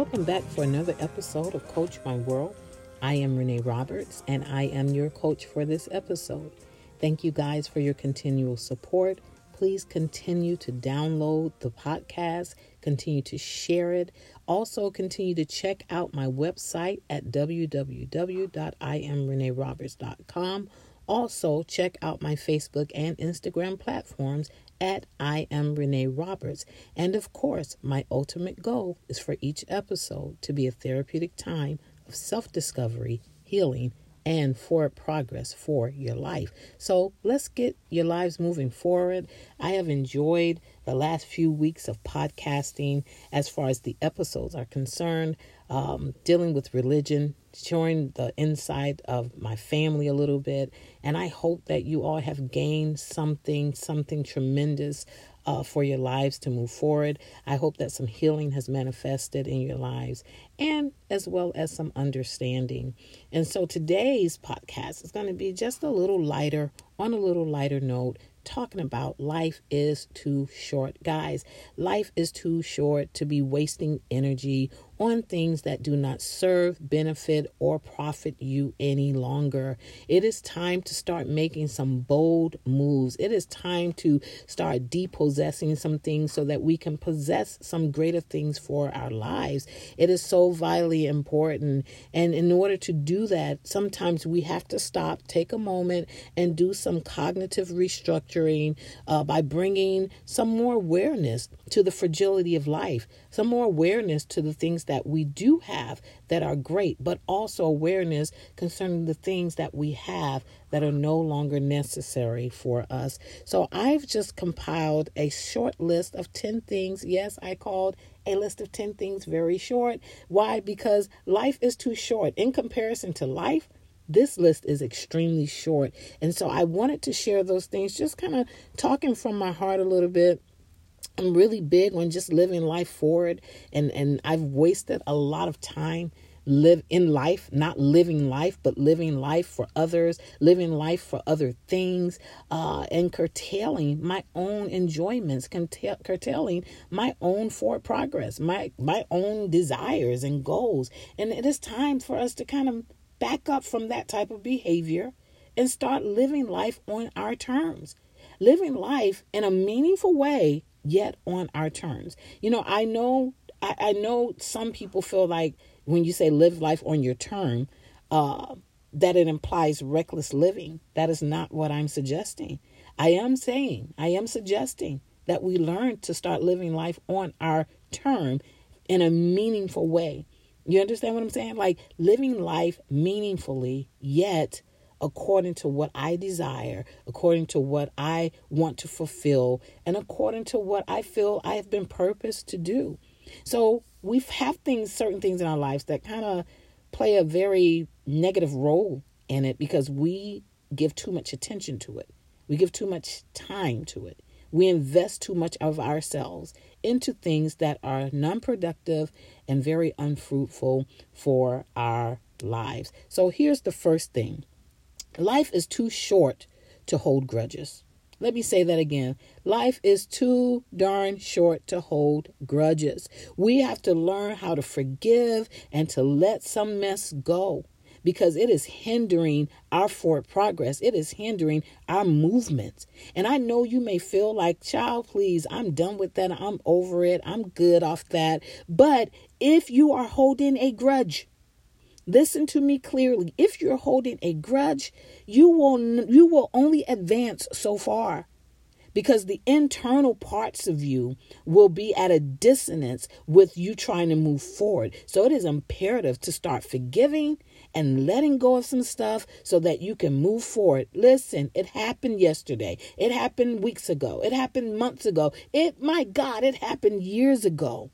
Welcome back for another episode of Coach My World. I am Renee Roberts, and I am your coach for this episode. Thank you guys for your continual support. Please continue to download the podcast, continue to share it. Also, continue to check out my website at www.imreneeroberts.com. Also, check out my Facebook and Instagram platforms at I am Renee Roberts. And of course, my ultimate goal is for each episode to be a therapeutic time of self discovery, healing, and forward progress for your life. So let's get your lives moving forward. I have enjoyed the last few weeks of podcasting as far as the episodes are concerned, um, dealing with religion, showing the inside of my family a little bit. And I hope that you all have gained something, something tremendous uh, for your lives to move forward. I hope that some healing has manifested in your lives and as well as some understanding. And so today's podcast is going to be just a little lighter, on a little lighter note, talking about life is too short. Guys, life is too short to be wasting energy on things that do not serve, benefit, or profit you any longer. It is time to start making some bold moves. It is time to start depossessing some things so that we can possess some greater things for our lives. It is so vitally important. And in order to do that, sometimes we have to stop, take a moment, and do some cognitive restructuring uh, by bringing some more awareness to the fragility of life, some more awareness to the things that we do have that are great, but also awareness concerning the things that we have that are no longer necessary for us. So I've just compiled a short list of 10 things. Yes, I called a list of 10 things very short. Why? Because life is too short. In comparison to life, this list is extremely short. And so I wanted to share those things, just kind of talking from my heart a little bit I'm really big on just living life forward and and I've wasted a lot of time live in life, not living life, but living life for others, living life for other things, uh, and curtailing my own enjoyments, curtailing my own forward progress, my my own desires and goals. And it is time for us to kind of back up from that type of behavior and start living life on our terms. Living life in a meaningful way yet on our terms. You know, I know I, I know some people feel like when you say live life on your term, uh, that it implies reckless living. That is not what I'm suggesting. I am saying, I am suggesting that we learn to start living life on our term in a meaningful way. You understand what I'm saying? Like living life meaningfully, yet according to what I desire, according to what I want to fulfill, and according to what I feel I have been purposed to do. So we have things, certain things in our lives that kind of play a very negative role in it because we give too much attention to it. We give too much time to it. We invest too much of ourselves into things that are non productive and very unfruitful for our lives. So here's the first thing Life is too short to hold grudges. Let me say that again. Life is too darn short to hold grudges. We have to learn how to forgive and to let some mess go because it is hindering our forward progress. It is hindering our movement. And I know you may feel like, child, please, I'm done with that. I'm over it. I'm good off that. But if you are holding a grudge, Listen to me clearly. If you're holding a grudge, you will you will only advance so far because the internal parts of you will be at a dissonance with you trying to move forward. So it is imperative to start forgiving and letting go of some stuff so that you can move forward. Listen, it happened yesterday. It happened weeks ago. It happened months ago. It my God, it happened years ago.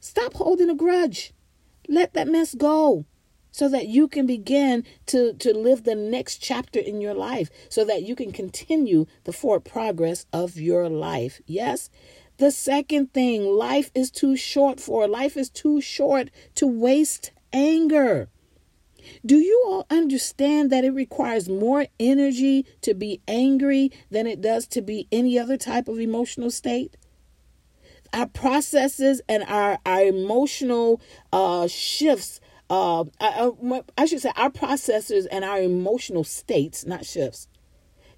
Stop holding a grudge. Let that mess go so that you can begin to, to live the next chapter in your life, so that you can continue the forward progress of your life. Yes? The second thing, life is too short for, life is too short to waste anger. Do you all understand that it requires more energy to be angry than it does to be any other type of emotional state? our processes and our our emotional uh, shifts. Uh, I, I should say our processes and our emotional states, not shifts.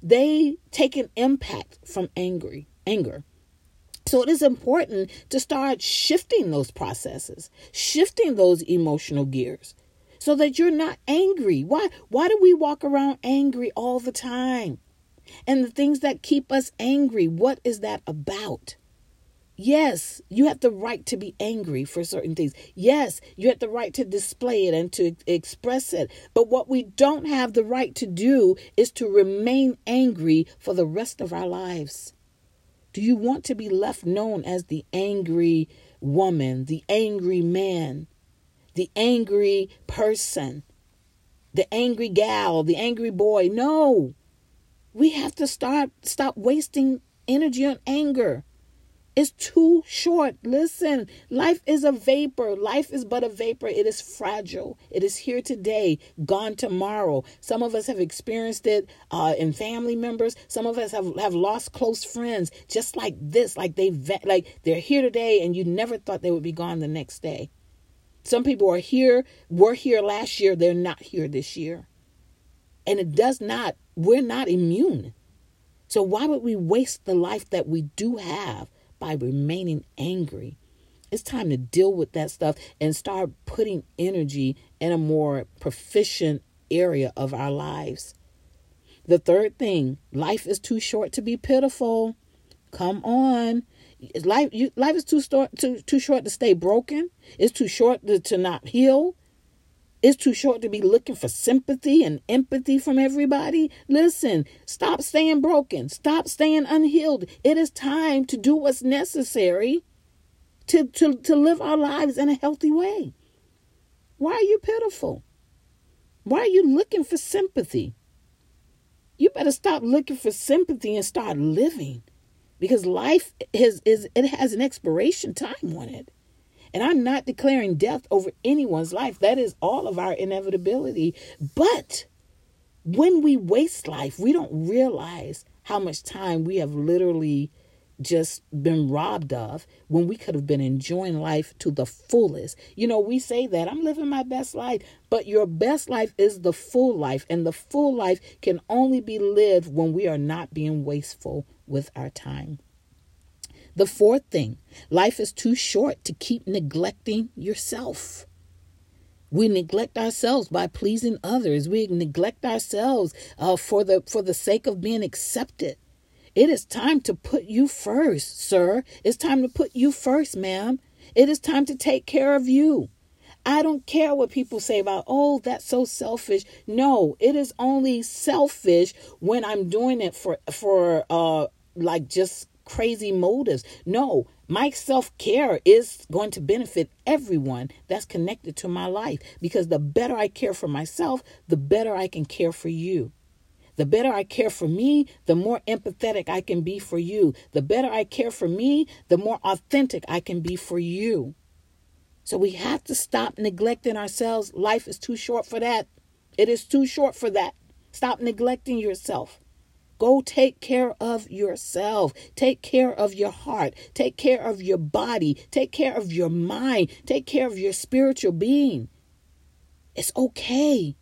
They take an impact from angry anger. So it is important to start shifting those processes, shifting those emotional gears so that you're not angry. Why why do we walk around angry all the time? And the things that keep us angry, what is that about? Yes, you have the right to be angry for certain things. Yes, you have the right to display it and to express it. But what we don't have the right to do is to remain angry for the rest of our lives. Do you want to be left known as the angry woman, the angry man, the angry person, the angry gal, the angry boy? No. We have to start stop wasting energy on anger. It's too short. Listen, life is a vapor. Life is but a vapor. It is fragile. It is here today, gone tomorrow. Some of us have experienced it uh, in family members. Some of us have, have lost close friends just like this. Like they like they're here today and you never thought they would be gone the next day. Some people are here, were here last year, they're not here this year. And it does not, we're not immune. So why would we waste the life that we do have by remaining angry. It's time to deal with that stuff and start putting energy in a more proficient area of our lives. The third thing, life is too short to be pitiful. Come on. Life you, life is too short too, too short to stay broken. It's too short to, to not heal. It's too short to be looking for sympathy and empathy from everybody. Listen, stop staying broken. Stop staying unhealed. It is time to do what's necessary to, to, to live our lives in a healthy way. Why are you pitiful? Why are you looking for sympathy? You better stop looking for sympathy and start living because life is, is it has an expiration time on it. And I'm not declaring death over anyone's life. That is all of our inevitability. But when we waste life, we don't realize how much time we have literally just been robbed of when we could have been enjoying life to the fullest. You know, we say that I'm living my best life, but your best life is the full life, and the full life can only be lived when we are not being wasteful with our time. The fourth thing life is too short to keep neglecting yourself. We neglect ourselves by pleasing others. We neglect ourselves uh, for the for the sake of being accepted. It is time to put you first, sir. It's time to put you first, ma'am. It is time to take care of you. I don't care what people say about, oh, that's so selfish. No, it is only selfish when I'm doing it for for uh like just crazy motives. No, my self care is going to benefit everyone that's connected to my life because the better I care for myself, the better I can care for you. The better I care for me, the more empathetic I can be for you. The better I care for me, the more authentic I can be for you. So we have to stop neglecting ourselves. Life is too short for that. It is too short for that. Stop neglecting yourself. Go take care of yourself. Take care of your heart. Take care of your body. Take care of your mind. Take care of your spiritual being. It's okay.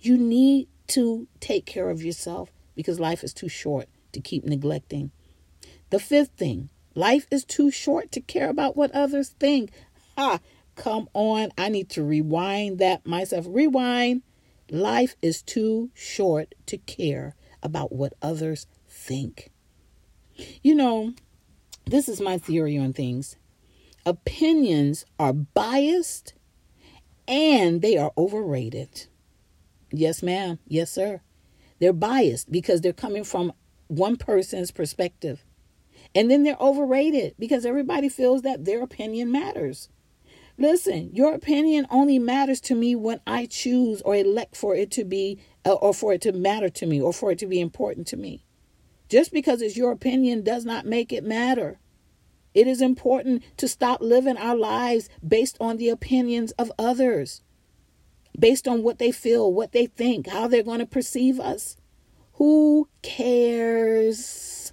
You need to take care of yourself because life is too short to keep neglecting. The fifth thing life is too short to care about what others think. Ha! Come on. I need to rewind that myself. Rewind. Life is too short to care about what others think. You know, this is my theory on things. Opinions are biased and they are overrated. Yes, ma'am. Yes, sir. They're biased because they're coming from one person's perspective. And then they're overrated because everybody feels that their opinion matters. Listen, your opinion only matters to me when I choose or elect for it to be uh, or for it to matter to me or for it to be important to me. Just because it's your opinion does not make it matter. It is important to stop living our lives based on the opinions of others, based on what they feel, what they think, how they're going to perceive us. Who cares?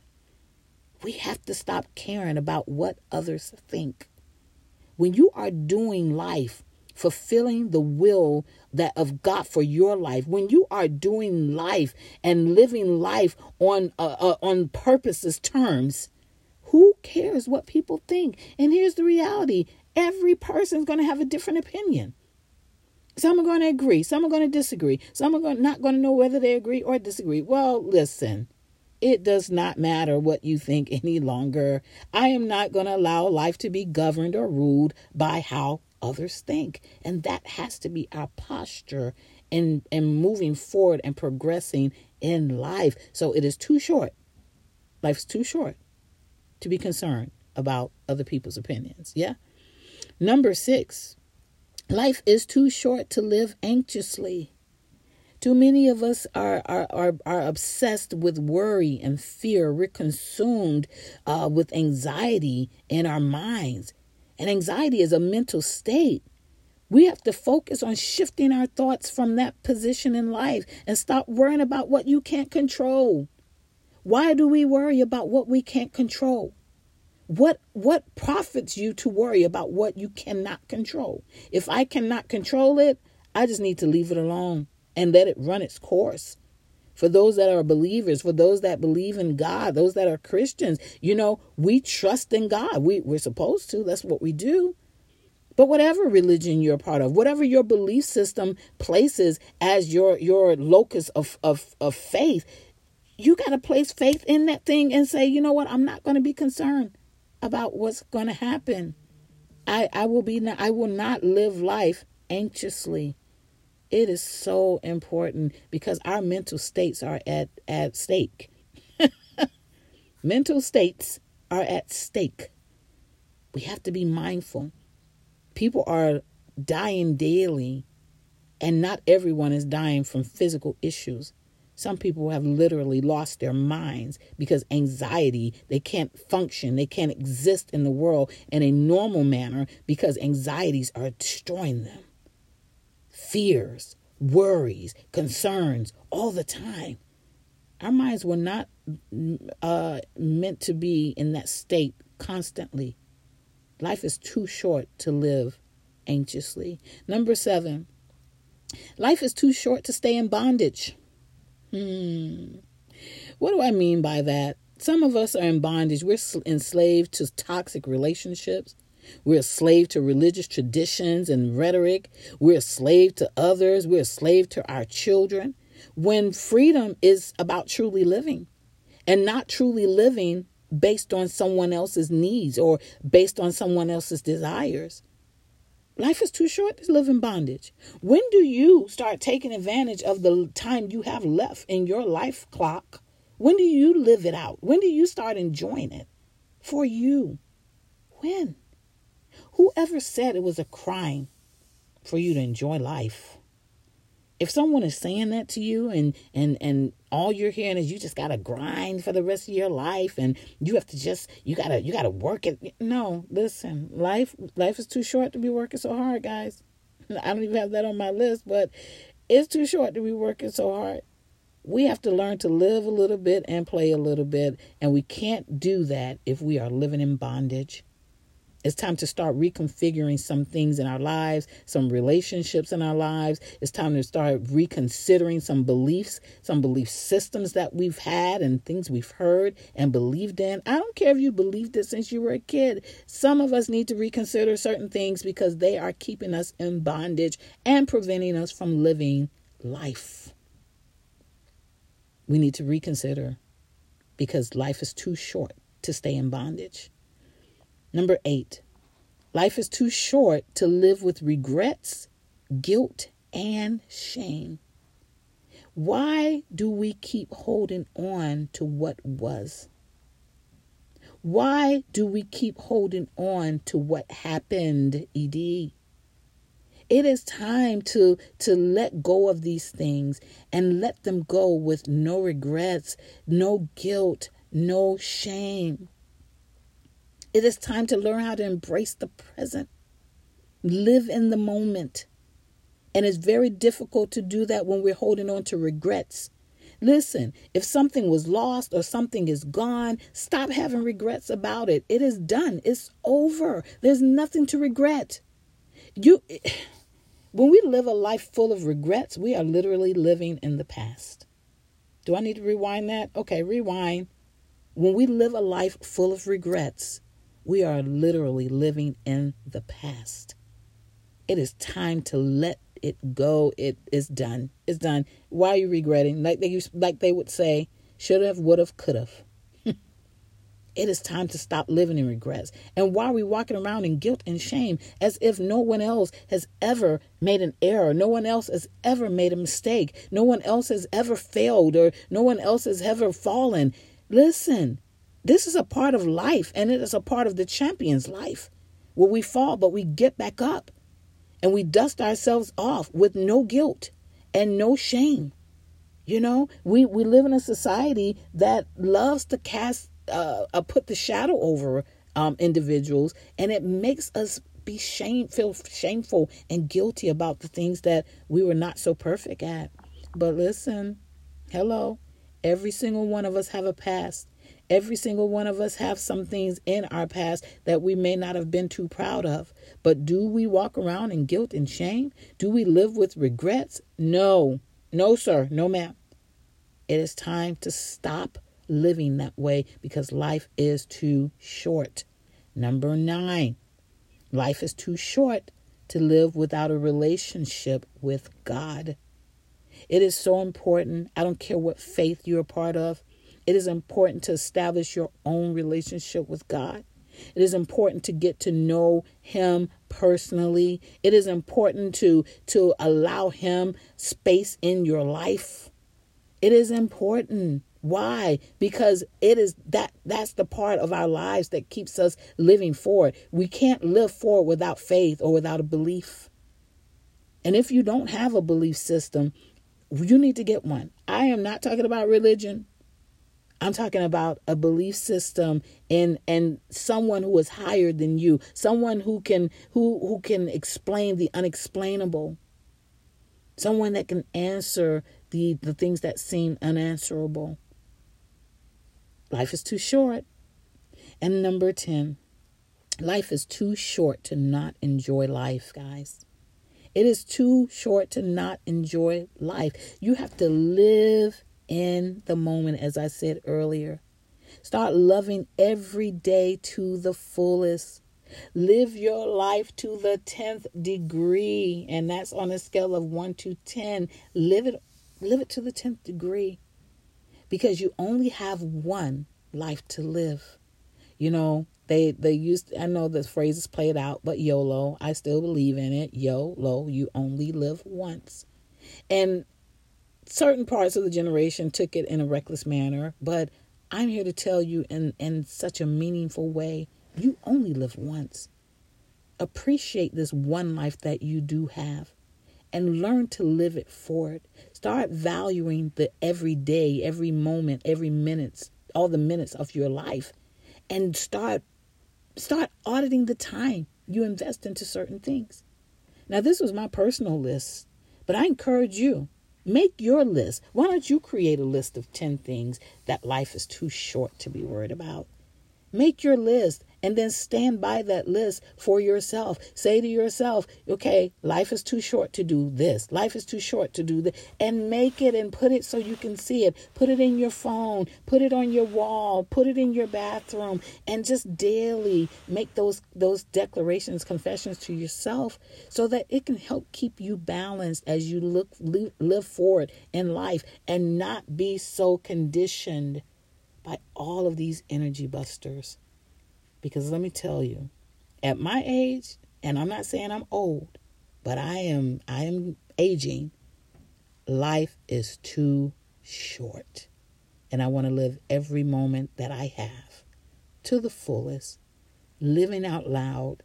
We have to stop caring about what others think. When you are doing life, fulfilling the will that of God for your life, when you are doing life and living life on uh, uh, on purposes terms, who cares what people think? And here's the reality: every person's going to have a different opinion. Some are going to agree, some are going to disagree, some are going, not going to know whether they agree or disagree. Well, listen, it does not matter what you think any longer. I am not going to allow life to be governed or ruled by how others think. And that has to be our posture in, in moving forward and progressing in life. So it is too short. Life's too short to be concerned about other people's opinions. Yeah. Number six, life is too short to live anxiously. Too many of us are, are, are, are obsessed with worry and fear. We're consumed uh, with anxiety in our minds. And anxiety is a mental state. We have to focus on shifting our thoughts from that position in life and stop worrying about what you can't control. Why do we worry about what we can't control? What what profits you to worry about what you cannot control? If I cannot control it, I just need to leave it alone and let it run its course. For those that are believers, for those that believe in God, those that are Christians, you know, we trust in God. We, we're supposed to. That's what we do. But whatever religion you're part of, whatever your belief system places as your your locus of, of, of faith, you got to place faith in that thing and say, you know what, I'm not going to be concerned about what's going to happen. I, I will be I will not live life anxiously. It is so important because our mental states are at, at stake. mental states are at stake. We have to be mindful. People are dying daily, and not everyone is dying from physical issues. Some people have literally lost their minds because anxiety, they can't function, they can't exist in the world in a normal manner because anxieties are destroying them fears, worries, concerns all the time. Our minds were not uh, meant to be in that state constantly. Life is too short to live anxiously. Number seven, life is too short to stay in bondage. Hmm. What do I mean by that? Some of us are in bondage. We're enslaved to toxic relationships. We're a slave to religious traditions and rhetoric. We're a slave to others. We're a slave to our children. When freedom is about truly living and not truly living based on someone else's needs or based on someone else's desires. Life is too short to live in bondage. When do you start taking advantage of the time you have left in your life clock? When do you live it out? When do you start enjoying it for you? When? Whoever said it was a crime for you to enjoy life? If someone is saying that to you and and and all you're hearing is you just got to grind for the rest of your life and you have to just you got to you got to work it. No, listen. Life life is too short to be working so hard, guys. I don't even have that on my list, but it's too short to be working so hard. We have to learn to live a little bit and play a little bit, and we can't do that if we are living in bondage. It's time to start reconfiguring some things in our lives, some relationships in our lives. It's time to start reconsidering some beliefs, some belief systems that we've had and things we've heard and believed in. I don't care if you believed it since you were a kid. Some of us need to reconsider certain things because they are keeping us in bondage and preventing us from living life. We need to reconsider because life is too short to stay in bondage. Number eight, life is too short to live with regrets, guilt, and shame. Why do we keep holding on to what was? Why do we keep holding on to what happened, ED? It is time to, to let go of these things and let them go with no regrets, no guilt, no shame. It is time to learn how to embrace the present, live in the moment. And it's very difficult to do that when we're holding on to regrets. Listen, if something was lost or something is gone, stop having regrets about it. It is done. It's over. There's nothing to regret. You when we live a life full of regrets, we are literally living in the past. Do I need to rewind that? Okay, rewind. When we live a life full of regrets, we are literally living in the past. It is time to let it go. It is done. It's done. Why are you regretting? Like they like they would say, should have, would have, could have. it is time to stop living in regrets. And why are we walking around in guilt and shame as if no one else has ever made an error? No one else has ever made a mistake. No one else has ever failed or no one else has ever fallen. Listen, this is a part of life and it is a part of the champion's life where we fall, but we get back up and we dust ourselves off with no guilt and no shame. You know, we, we live in a society that loves to cast, uh, uh, put the shadow over um, individuals, and it makes us be shame, feel shameful and guilty about the things that we were not so perfect at. But listen, hello, every single one of us have a past. Every single one of us have some things in our past that we may not have been too proud of. But do we walk around in guilt and shame? Do we live with regrets? No. No, sir. No, ma'am. It is time to stop living that way because life is too short. Number nine, life is too short to live without a relationship with God. It is so important. I don't care what faith you're a part of. It is important to establish your own relationship with God. It is important to get to know him personally. It is important to to allow him space in your life. It is important. Why? Because it is that that's the part of our lives that keeps us living forward. We can't live forward without faith or without a belief. And if you don't have a belief system, you need to get one. I am not talking about religion. I'm talking about a belief system and and someone who is higher than you, someone who can who who can explain the unexplainable. Someone that can answer the the things that seem unanswerable. Life is too short. And number 10, life is too short to not enjoy life, guys. It is too short to not enjoy life. You have to live in the moment, as I said earlier. Start loving every day to the fullest. Live your life to the 10th degree, and that's on a scale of 1 to 10. Live it live it to the 10th degree because you only have one life to live. You know, they they used I know the phrase is played out, but YOLO, I still believe in it. YOLO, you only live once. And certain parts of the generation took it in a reckless manner, but I'm here to tell you in, in such a meaningful way you only live once. Appreciate this one life that you do have and learn to live it for it. Start valuing the every day, every moment, every minutes, all the minutes of your life and start start auditing the time you invest into certain things. Now this was my personal list, but I encourage you Make your list. Why don't you create a list of 10 things that life is too short to be worried about? Make your list and then stand by that list for yourself. Say to yourself, okay, life is too short to do this. Life is too short to do this. And make it and put it so you can see it. Put it in your phone, put it on your wall, put it in your bathroom, and just daily make those those declarations, confessions to yourself so that it can help keep you balanced as you look live forward in life and not be so conditioned by all of these energy busters. Because let me tell you, at my age, and I'm not saying I'm old, but I am I am aging, life is too short. And I want to live every moment that I have to the fullest, living out loud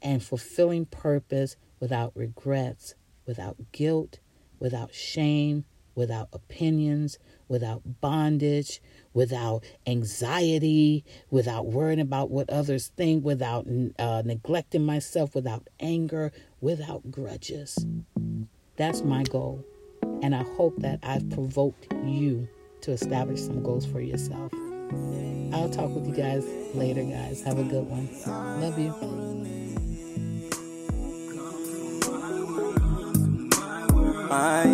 and fulfilling purpose without regrets, without guilt, without shame, without opinions, without bondage, without anxiety, without worrying about what others think, without uh, neglecting myself, without anger, without grudges. That's my goal. And I hope that I've provoked you to establish some goals for yourself. I'll talk with you guys later, guys. Have a good one. Love you. I